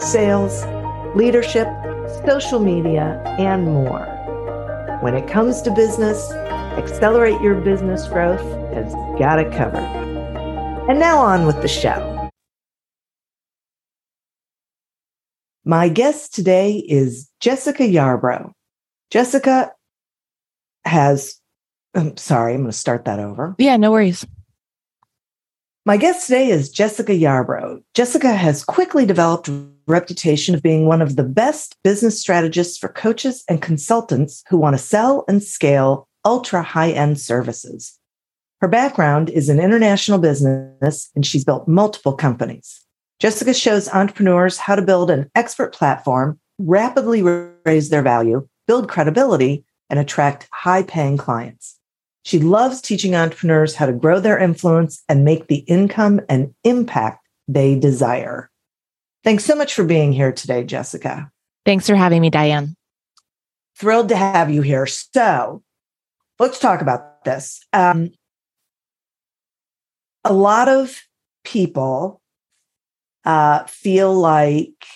sales, leadership, social media, and more. When it comes to business, Accelerate Your Business Growth has got it covered. And now on with the show. My guest today is Jessica Yarbrough. Jessica has, I'm sorry, I'm going to start that over. Yeah, no worries. My guest today is Jessica Yarbrough. Jessica has quickly developed a reputation of being one of the best business strategists for coaches and consultants who want to sell and scale ultra high end services. Her background is in international business and she's built multiple companies. Jessica shows entrepreneurs how to build an expert platform, rapidly raise their value, build credibility, and attract high paying clients. She loves teaching entrepreneurs how to grow their influence and make the income and impact they desire. Thanks so much for being here today, Jessica. Thanks for having me, Diane. Thrilled to have you here. So let's talk about this. Um, a lot of people uh, feel like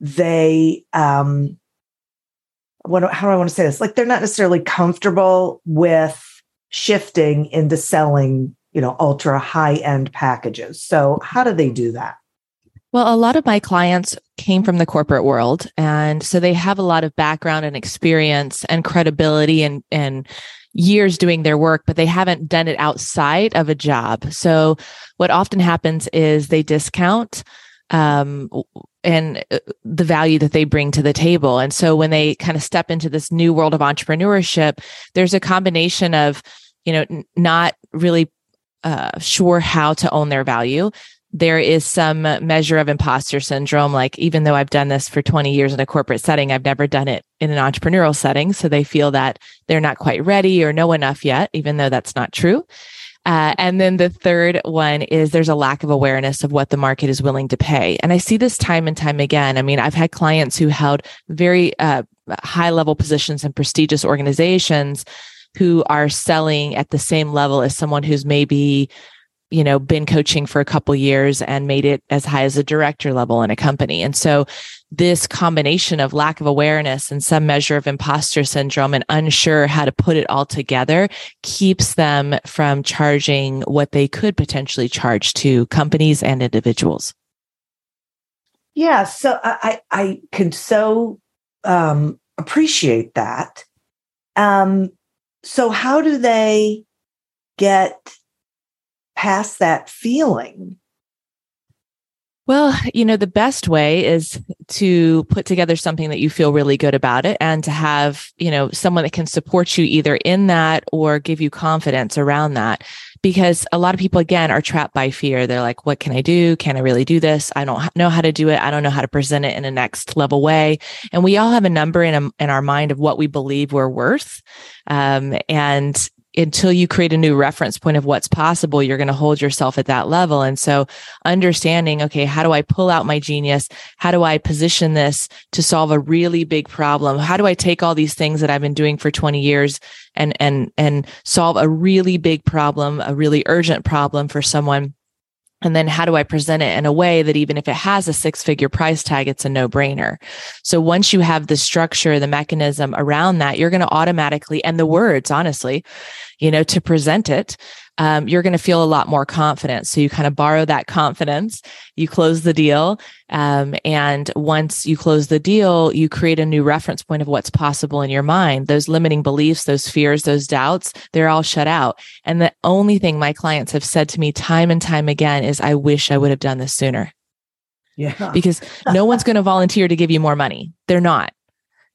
they, um, what, how do I want to say this? Like they're not necessarily comfortable with shifting into selling, you know, ultra high end packages. So how do they do that? Well, a lot of my clients came from the corporate world. And so they have a lot of background and experience and credibility and, and years doing their work, but they haven't done it outside of a job. So what often happens is they discount um, and uh, the value that they bring to the table. And so when they kind of step into this new world of entrepreneurship, there's a combination of, you know, n- not really uh, sure how to own their value. There is some measure of imposter syndrome. Like, even though I've done this for 20 years in a corporate setting, I've never done it in an entrepreneurial setting. So they feel that they're not quite ready or know enough yet, even though that's not true. Uh, and then the third one is there's a lack of awareness of what the market is willing to pay. And I see this time and time again. I mean, I've had clients who held very uh, high level positions in prestigious organizations who are selling at the same level as someone who's maybe you know been coaching for a couple years and made it as high as a director level in a company. And so this combination of lack of awareness and some measure of imposter syndrome and unsure how to put it all together keeps them from charging what they could potentially charge to companies and individuals. Yeah so i i could so um appreciate that. Um so how do they get past that feeling? Well, you know, the best way is to put together something that you feel really good about it and to have, you know, someone that can support you either in that or give you confidence around that. Because a lot of people, again, are trapped by fear. They're like, what can I do? Can I really do this? I don't know how to do it. I don't know how to present it in a next level way. And we all have a number in, a, in our mind of what we believe we're worth. Um, and until you create a new reference point of what's possible, you're going to hold yourself at that level. And so understanding, okay, how do I pull out my genius? How do I position this to solve a really big problem? How do I take all these things that I've been doing for 20 years and, and, and solve a really big problem, a really urgent problem for someone? And then how do I present it in a way that even if it has a six figure price tag, it's a no brainer. So once you have the structure, the mechanism around that, you're going to automatically, and the words, honestly, you know, to present it, um, you're going to feel a lot more confident. So you kind of borrow that confidence, you close the deal. Um, and once you close the deal, you create a new reference point of what's possible in your mind. Those limiting beliefs, those fears, those doubts, they're all shut out. And the only thing my clients have said to me time and time again is, I wish I would have done this sooner. Yeah. Because no one's going to volunteer to give you more money. They're not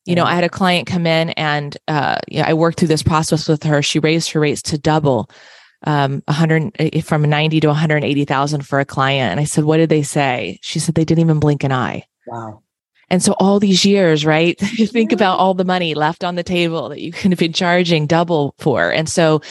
you know, I had a client come in and uh, I worked through this process with her. She raised her rates to double um 100 eh, from 90 to 180,000 for a client. And I said what did they say? She said they didn't even blink an eye. Wow. And so all these years right think about all the money left on the table that you could have been charging double for. And so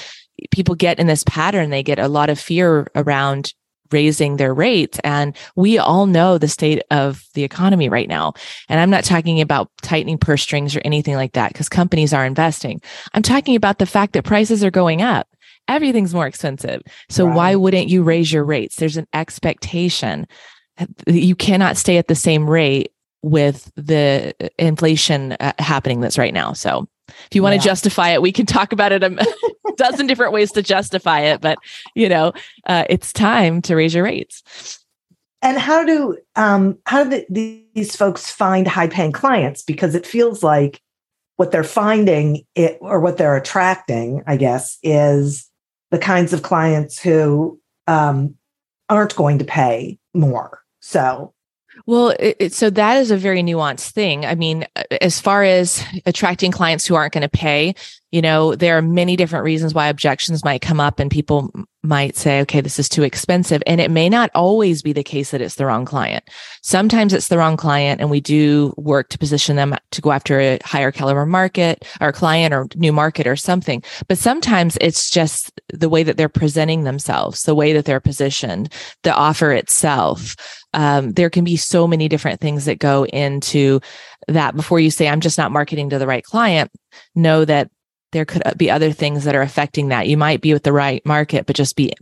people get in this pattern. They get a lot of fear around raising their rates. And we all know the state of the economy right now. And I'm not talking about tightening purse strings or anything like that because companies are investing. I'm talking about the fact that prices are going up everything's more expensive. So right. why wouldn't you raise your rates? There's an expectation. You cannot stay at the same rate with the inflation uh, happening that's right now. So if you want yeah. to justify it, we can talk about it a dozen different ways to justify it. But you know, uh, it's time to raise your rates. And how do um, how do the, these folks find high paying clients? Because it feels like what they're finding it, or what they're attracting, I guess, is the kinds of clients who um, aren't going to pay more. So, well, it, so that is a very nuanced thing. I mean, as far as attracting clients who aren't going to pay, you know, there are many different reasons why objections might come up and people might say, okay, this is too expensive. And it may not always be the case that it's the wrong client. Sometimes it's the wrong client and we do work to position them to go after a higher caliber market or client or new market or something. But sometimes it's just the way that they're presenting themselves, the way that they're positioned, the offer itself. Um, there can be so many different things that go into that before you say, I'm just not marketing to the right client. Know that there could uh, be other things that are affecting that. You might be with the right market, but just be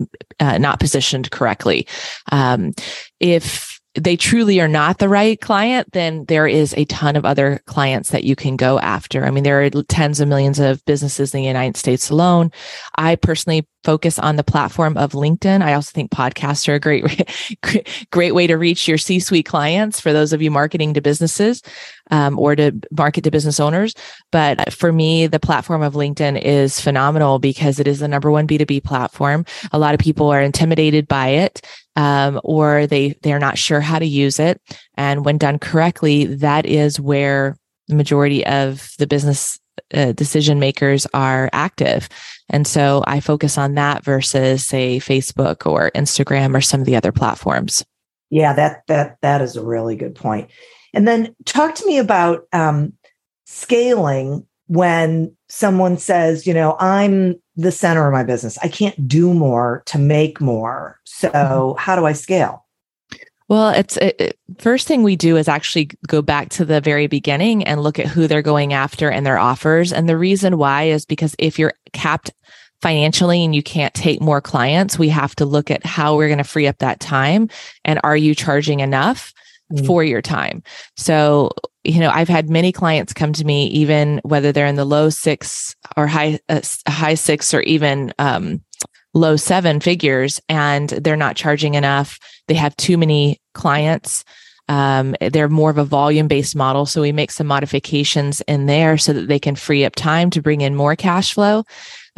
uh, not positioned correctly. Um, if they truly are not the right client, then there is a ton of other clients that you can go after. I mean, there are tens of millions of businesses in the United States alone. I personally focus on the platform of LinkedIn. I also think podcasts are a great, great way to reach your C-suite clients for those of you marketing to businesses um, or to market to business owners. But for me, the platform of LinkedIn is phenomenal because it is the number one B2B platform. A lot of people are intimidated by it um, or they they're not sure how to use it. And when done correctly, that is where the majority of the business uh, decision makers are active. And so I focus on that versus say Facebook or Instagram or some of the other platforms. Yeah, that that that is a really good point. And then talk to me about um, scaling when someone says, you know, I'm the center of my business. I can't do more to make more. So, mm-hmm. how do I scale? Well, it's it, first thing we do is actually go back to the very beginning and look at who they're going after and their offers. And the reason why is because if you're capped financially and you can't take more clients, we have to look at how we're going to free up that time and are you charging enough? Mm. for your time. So, you know, I've had many clients come to me, even whether they're in the low six or high, uh, high six or even, um, low seven figures and they're not charging enough. They have too many clients. Um, they're more of a volume based model. So we make some modifications in there so that they can free up time to bring in more cash flow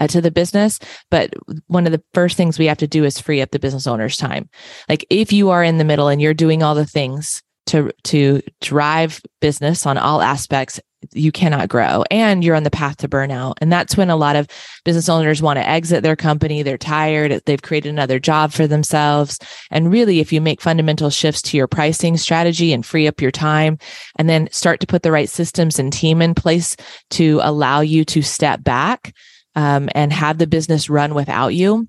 uh, to the business. But one of the first things we have to do is free up the business owner's time. Like if you are in the middle and you're doing all the things to to drive business on all aspects you cannot grow and you're on the path to burnout and that's when a lot of business owners want to exit their company they're tired they've created another job for themselves and really if you make fundamental shifts to your pricing strategy and free up your time and then start to put the right systems and team in place to allow you to step back um, and have the business run without you,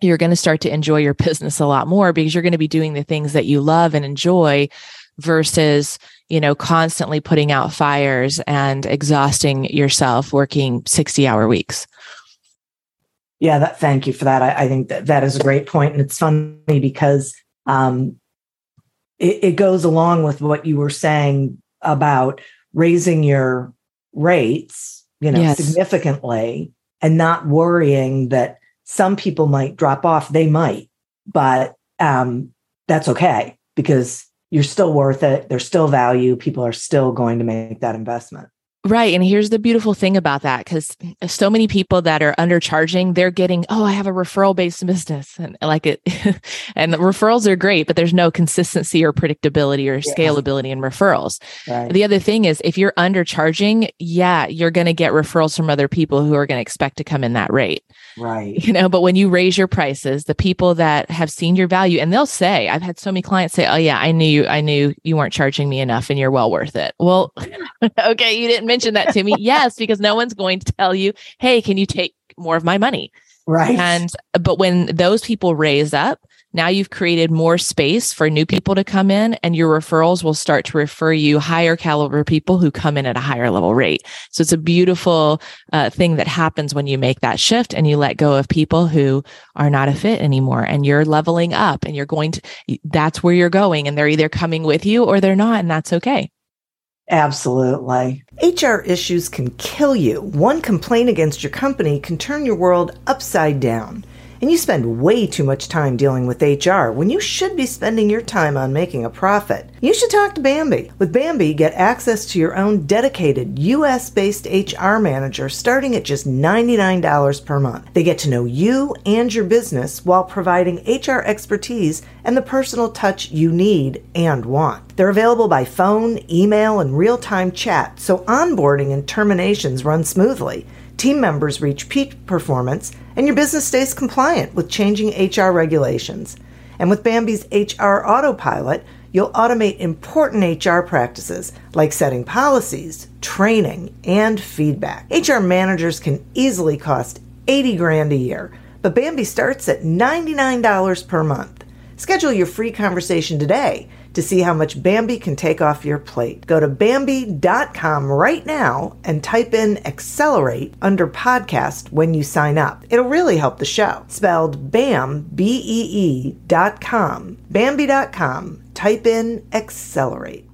you're going to start to enjoy your business a lot more because you're going to be doing the things that you love and enjoy versus you know constantly putting out fires and exhausting yourself working 60 hour weeks yeah that, thank you for that I, I, think that that is a great point and it's funny because um, it, it goes along with what you were saying about raising your rates you know yes. significantly and not worrying that some people might drop off. They might, but um, that's okay because you're still worth it. There's still value. People are still going to make that investment. Right. And here's the beautiful thing about that because so many people that are undercharging, they're getting, oh, I have a referral based business. And like it, and the referrals are great, but there's no consistency or predictability or yeah. scalability in referrals. Right. The other thing is if you're undercharging, yeah, you're going to get referrals from other people who are going to expect to come in that rate. Right. You know, but when you raise your prices, the people that have seen your value and they'll say, I've had so many clients say, Oh yeah, I knew I knew you weren't charging me enough and you're well worth it. Well, okay, you didn't mention that to me. yes, because no one's going to tell you, Hey, can you take more of my money? Right. And but when those people raise up, now you've created more space for new people to come in, and your referrals will start to refer you higher caliber people who come in at a higher level rate. So it's a beautiful uh, thing that happens when you make that shift and you let go of people who are not a fit anymore and you're leveling up and you're going to, that's where you're going. And they're either coming with you or they're not. And that's okay. Absolutely. HR issues can kill you. One complaint against your company can turn your world upside down and you spend way too much time dealing with HR when you should be spending your time on making a profit. You should talk to Bambee. With Bambee, get access to your own dedicated US based HR manager starting at just $99 per month. They get to know you and your business while providing HR expertise and the personal touch you need and want. They're available by phone, email, and real time chat, so onboarding and terminations run smoothly team members reach peak performance, and your business stays compliant with changing HR regulations. And with Bambee's HR Autopilot, you'll automate important HR practices like setting policies, training, and feedback. HR managers can easily cost 80 grand a year, but Bambee starts at $99 per month. Schedule your free conversation today to see how much Bambee can take off your plate. Go to Bambee.com right now and type in accelerate under podcast when you sign up. It'll really help the show. Spelled BAM, B E E dot com, Type in accelerate.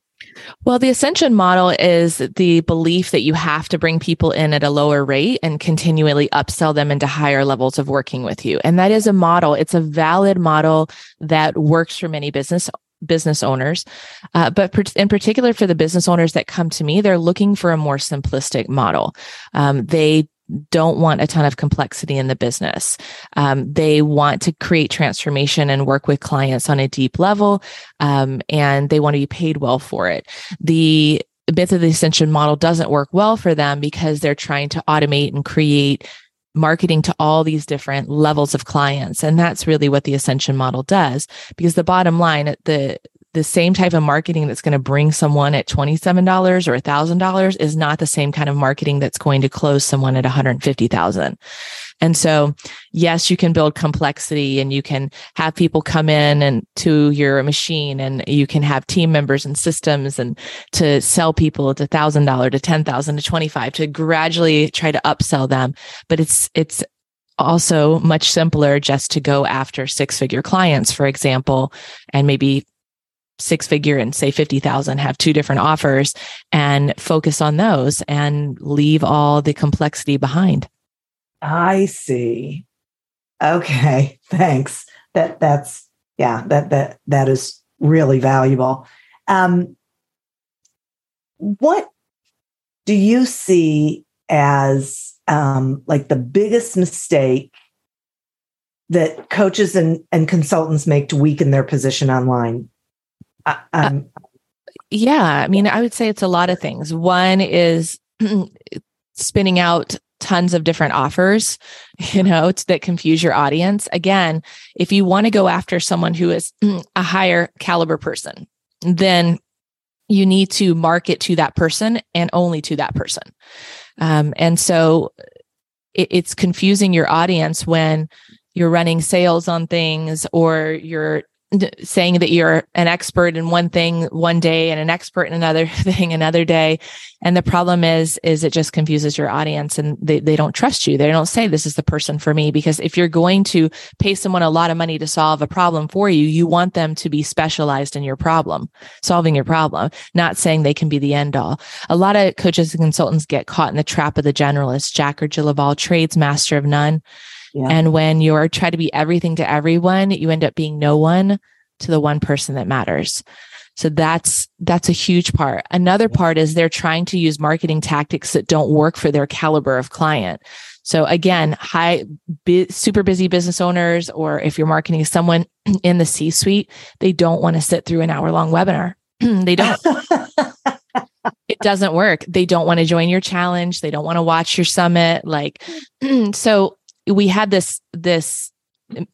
Well, the ascension model is the belief that you have to bring people in at a lower rate and continually upsell them into higher levels of working with you. And that is a model. It's a valid model that works for many business business owners. Uh, but in particular for the business owners that come to me, they're looking for a more simplistic model. Um, they don't want a ton of complexity in the business. Um, they want to create transformation and work with clients on a deep level, um, and they want to be paid well for it. The myth of the ascension model doesn't work well for them because they're trying to automate and create marketing to all these different levels of clients and that's really what the ascension model does because the bottom line at the the same type of marketing that's going to bring someone at $27 or $1,000 is not the same kind of marketing that's going to close someone at 150,000. And so, yes, you can build complexity and you can have people come in and to your machine and you can have team members and systems and to sell people at $1,000 to 10,000 to 25 to gradually try to upsell them. But it's, it's also much simpler just to go after six figure clients, for example, and maybe six figure and say 50,000 have two different offers and focus on those and leave all the complexity behind. I see. Okay, thanks. That that's yeah, that that that is really valuable. Um what do you see as um, like the biggest mistake that coaches and, and consultants make to weaken their position online? I, uh, yeah, I mean, I would say it's a lot of things. One is spinning out tons of different offers, you know, that confuse your audience. Again, if you want to go after someone who is a higher caliber person, then you need to market to that person and only to that person. Um, and so it, it's confusing your audience when you're running sales on things or you're saying that you're an expert in one thing one day and an expert in another thing another day. And the problem is is it just confuses your audience and they, they don't trust you. They don't say this is the person for me because if you're going to pay someone a lot of money to solve a problem for you you want them to be specialized in your problem solving your problem not saying they can be the end all. A lot of coaches and consultants get caught in the trap of the generalist. Jack or jill of all trades master of none yeah. And when you're trying to be everything to everyone, you end up being no one to the one person that matters. So that's that's a huge part. Another part is they're trying to use marketing tactics that don't work for their caliber of client. So again, high bi- super busy business owners or if you're marketing someone in the C-suite, they don't want to sit through an hour long webinar. they don't. it doesn't work. They don't want to join your challenge. They don't want to watch your summit like so we had this this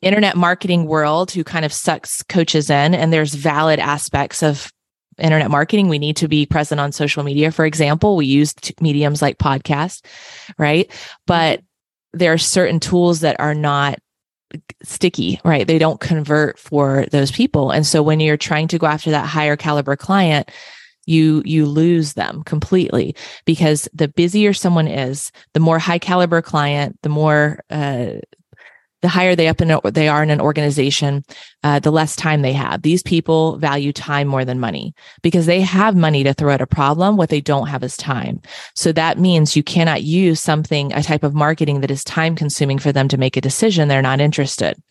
internet marketing world who kind of sucks coaches in and there's valid aspects of internet marketing. We need to be present on social media. For example we use mediums like podcast right? But there are certain tools that are not sticky right? They don't convert for those people. And so when you're trying to go after that higher caliber client you you lose them completely because the busier someone is the more high caliber client the more uh, the higher they up in they are in an organization, uh, the less time they have. These people value time more than money because they have money to throw at a problem. What they don't have is time. So that means you cannot use something, a type of marketing that is time consuming for them to make a decision. They're not interested,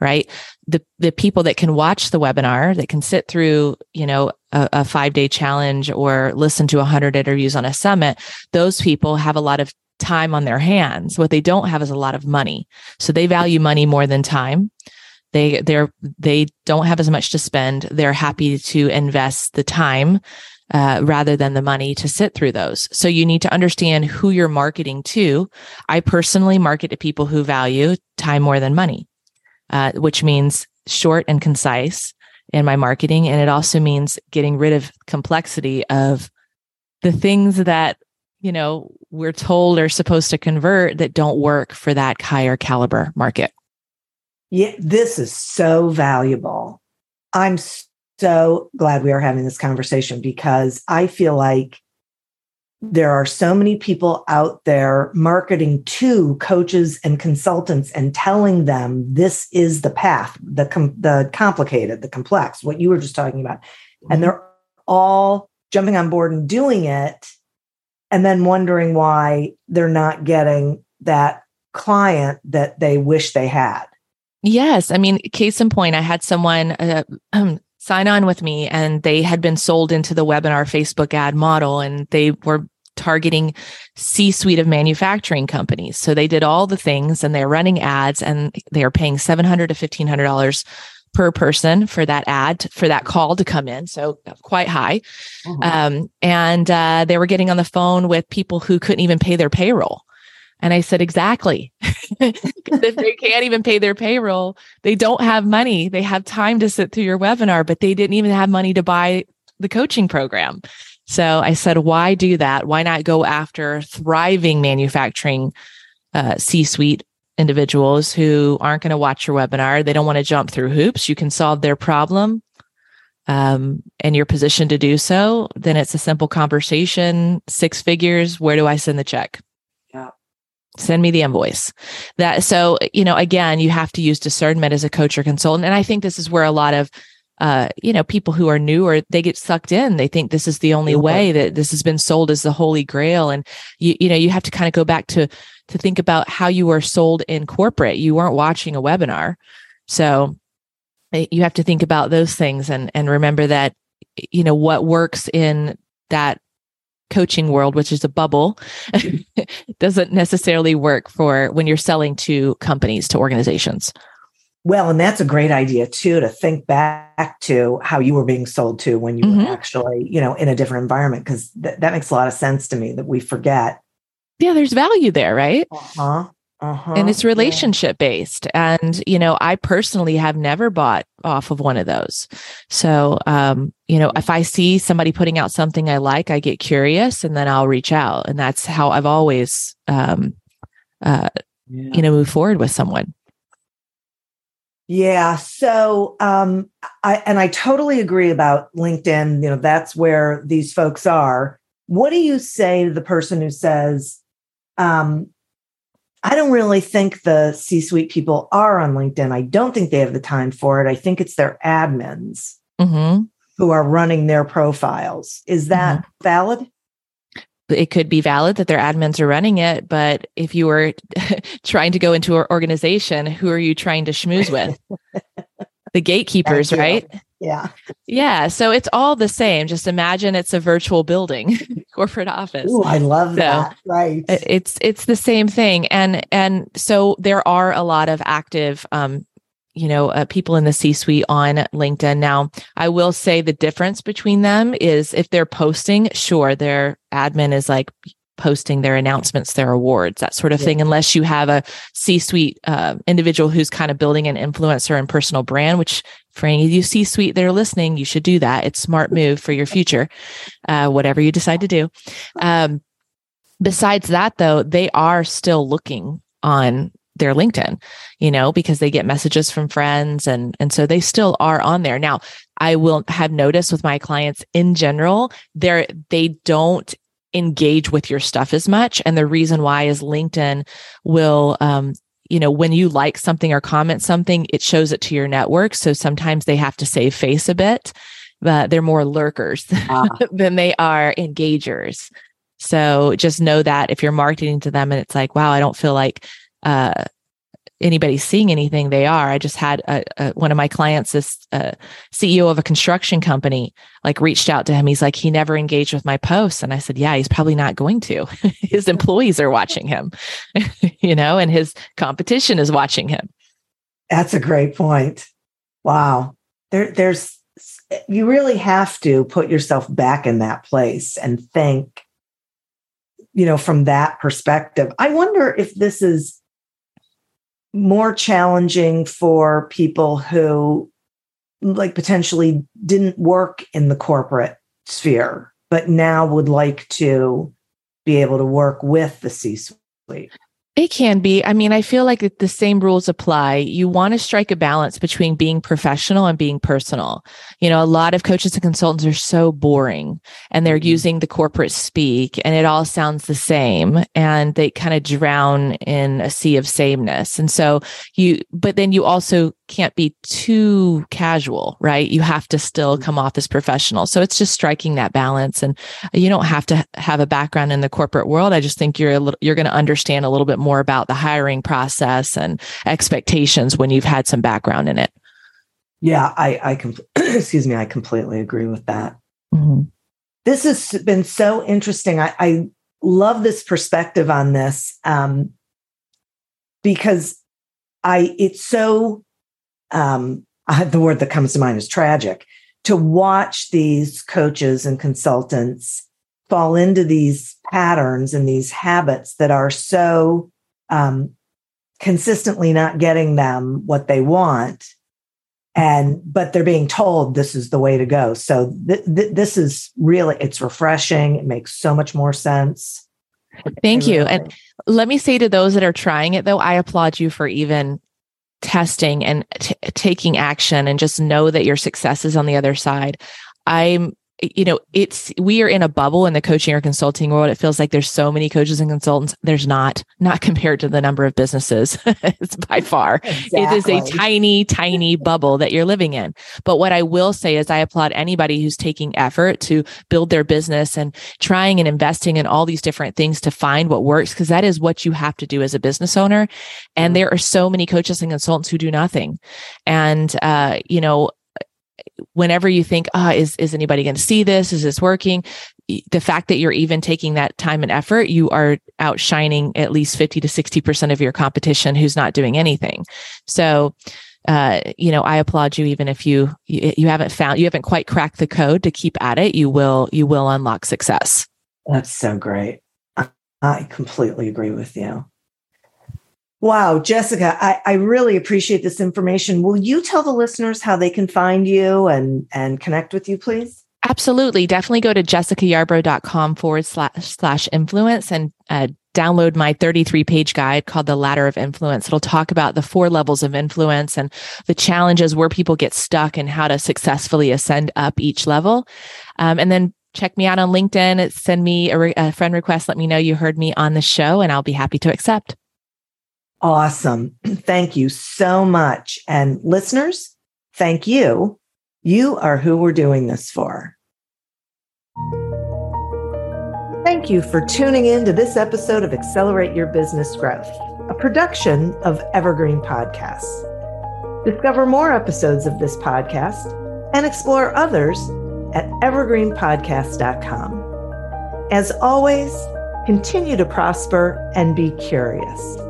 right? The the people that can watch the webinar, that can sit through, you know, a, a five day challenge or listen to a hundred interviews on a summit, those people have a lot of time on their hands. What they don't have is a lot of money. So they value money more than time. They they're they don't have as much to spend. They're happy to invest the time uh, rather than the money to sit through those. So you need to understand who you're marketing to. I personally market to people who value time more than money, uh, which means short and concise in my marketing. And it also means getting rid of complexity of the things that you know, we're told are supposed to convert that don't work for that higher caliber market. Yeah, this is so valuable. I'm so glad we are having this conversation because I feel like there are so many people out there marketing to coaches and consultants and telling them this is the path, the com- the complicated, the complex, what you were just talking about. And mm-hmm. they're all jumping on board and doing it and then wondering why they're not getting that client that they wish they had. Yes. I mean, case in point, I had someone uh, sign on with me and they had been sold into the webinar Facebook ad model and they were targeting C suite of manufacturing companies. So they did all the things and they're running ads and they are paying 700 to $1,500 per person for that ad for that call to come in. So quite high. Mm-hmm. um, and uh, they were getting on the phone with people who couldn't even pay their payroll. And i said exactly. If they can't even pay their payroll they don't have money. They have time to sit through your webinar but they didn't even have money to buy the coaching program. So i said why do that? Why not go after thriving manufacturing uh, c suite individuals who aren't going to watch your webinar. They don't want to jump through hoops. You can solve their problem um, and you're positioned to do so. Then it's a simple conversation, six figures. Where do I send the check? Yeah. Send me the invoice. That so, you know, again, you have to use discernment as a coach or consultant. And I think this is where a lot of uh, you know, people who are newer, they get sucked in. They think this is the only way that this has been sold as the holy grail. And you, you know, you have to kind of go back to to think about how you were sold in corporate. You weren't watching a webinar. So eh, you have to think about those things and and remember that you know what works in that coaching world, which is a bubble, doesn't necessarily work for when you're selling to companies, to organizations. Well, and that's a great idea too to think back to how you were being sold to when you mm-hmm. were actually, you know, in a different environment because th- that makes a lot of sense to me that we forget. Yeah, there's value there, right? Uh-huh. Uh-huh, and it's relationship based and you know i personally have never bought off of one of those so um you know if i see somebody putting out something i like i get curious and then i'll reach out and that's how i've always um uh yeah. you know move forward with someone yeah. So, um, I, and I totally agree about LinkedIn. You know, that's where these folks are. What do you say to the person who says, um, I don't really think the C suite people are on LinkedIn. I don't think they have the time for it. I think it's their admins mm-hmm. who are running their profiles. Is that mm-hmm. valid? It could be valid that their admins are running it, but if you were trying to go into an organization, who are you trying to schmooze with? the gatekeepers, right? Yeah. Yeah. So it's all the same. Just imagine it's a virtual building, corporate office. Ooh, I love so that. Right. It's it's the same thing. And and so there are a lot of active um, you know uh, people in the c suite on linkedin. Now i will say the difference between them is if they're posting sure their admin is like posting their announcements their awards that sort of yeah. thing unless you have a c suite uh, individual who's kind of building an influencer and personal brand which for any of you c suite that are listening you should do that. It's smart move for your future uh, whatever you decide to do. Um, besides that though they are still looking on their LinkedIn, you know, because they get messages from friends and and so they still are on there. Now, I will have noticed with my clients in general, they're they don't engage with your stuff as much and the reason why is LinkedIn will um you know when you like something or comment something it shows it to your network so sometimes they have to save face a bit but they're more lurkers ah. than they are engagers so just know that if you're marketing to them and it's like wow i don't feel like uh, anybody seeing anything they are. I just had a, a, one of my clients this uh, ceo of a construction company like reached out to him. He's like he never engaged with my posts. And i said yeah he's probably not going to. His employees are watching him you know and his competition is watching him. That's a great point. Wow. There there's you really have to put yourself back in that place and think you know from that perspective. I wonder if this is more challenging for people who like potentially didn't work in the corporate sphere but now would like to be able to work with the C suite. It can be. I mean, I feel like the same rules apply. You want to strike a balance between being professional and being personal. You know, a lot of coaches and consultants are so boring and they're mm-hmm. using the corporate speak and it all sounds the same and they kind of drown in a sea of sameness. And so you, but then you also can't be too casual, right? You have to still mm-hmm. come off as professional. So it's just striking that balance. And you don't have to have a background in the corporate world. I just think you're a little, you're going to understand a little bit more about the hiring process and expectations when you've had some background in it. Yeah, I, I com- excuse me, I completely agree with that. Mm-hmm. This has been so interesting. I, I love this perspective on this um, because I it's so um, I, the word that comes to mind is tragic to watch these coaches and consultants fall into these patterns and these habits that are so um, consistently not getting them what they want. And but they're being told this is the way to go. So th- th- this is really it's refreshing. It makes so much more sense. Thank you. And let me say to those that are trying it though i applaud you for even testing and t- taking action and just know that your success is on the other side. I'm you know, it's we are in a bubble in the coaching or consulting world. It feels like there's so many coaches and consultants. There's not, not compared to the number of businesses. it's by far. Exactly. It is a tiny, tiny bubble that you're living in. But what I will say is I applaud anybody who's taking effort to build their business and trying and investing in all these different things to find what works, because that is what you have to do as a business owner. And mm-hmm. there are so many coaches and consultants who do nothing. And uh, you know, whenever you think, ah, oh, is, is anybody going to see this? Is this working? The fact that you're even taking that time and effort, you are outshining at least 50 to 60% of your competition who's not doing anything. So, uh, you know, I applaud you even if you, you you haven't found you haven't quite cracked the code to keep at it, you will you will unlock success. That's so great. I completely agree with you. Wow, Jessica, I, I, really appreciate this information. Will you tell the listeners how they can find you and, and connect with you, please? Absolutely. Definitely go to jessicayarbrough.com forward slash, slash influence and uh, download my 33 page guide called The Ladder of Influence. It'll talk about the four levels of influence and the challenges where people get stuck and how to successfully ascend up each level. Um, and then check me out on LinkedIn, send me a, re- a friend request, let me know you heard me on the show, and I'll be happy to accept. Awesome. Thank you so much. And listeners, thank you. You are who we're doing this for. Thank you for tuning in to this episode of Accelerate Your Business Growth, a production of Evergreen Podcasts. Discover more episodes of this podcast and explore others at evergreenpodcast.com. As always, continue to prosper and be curious.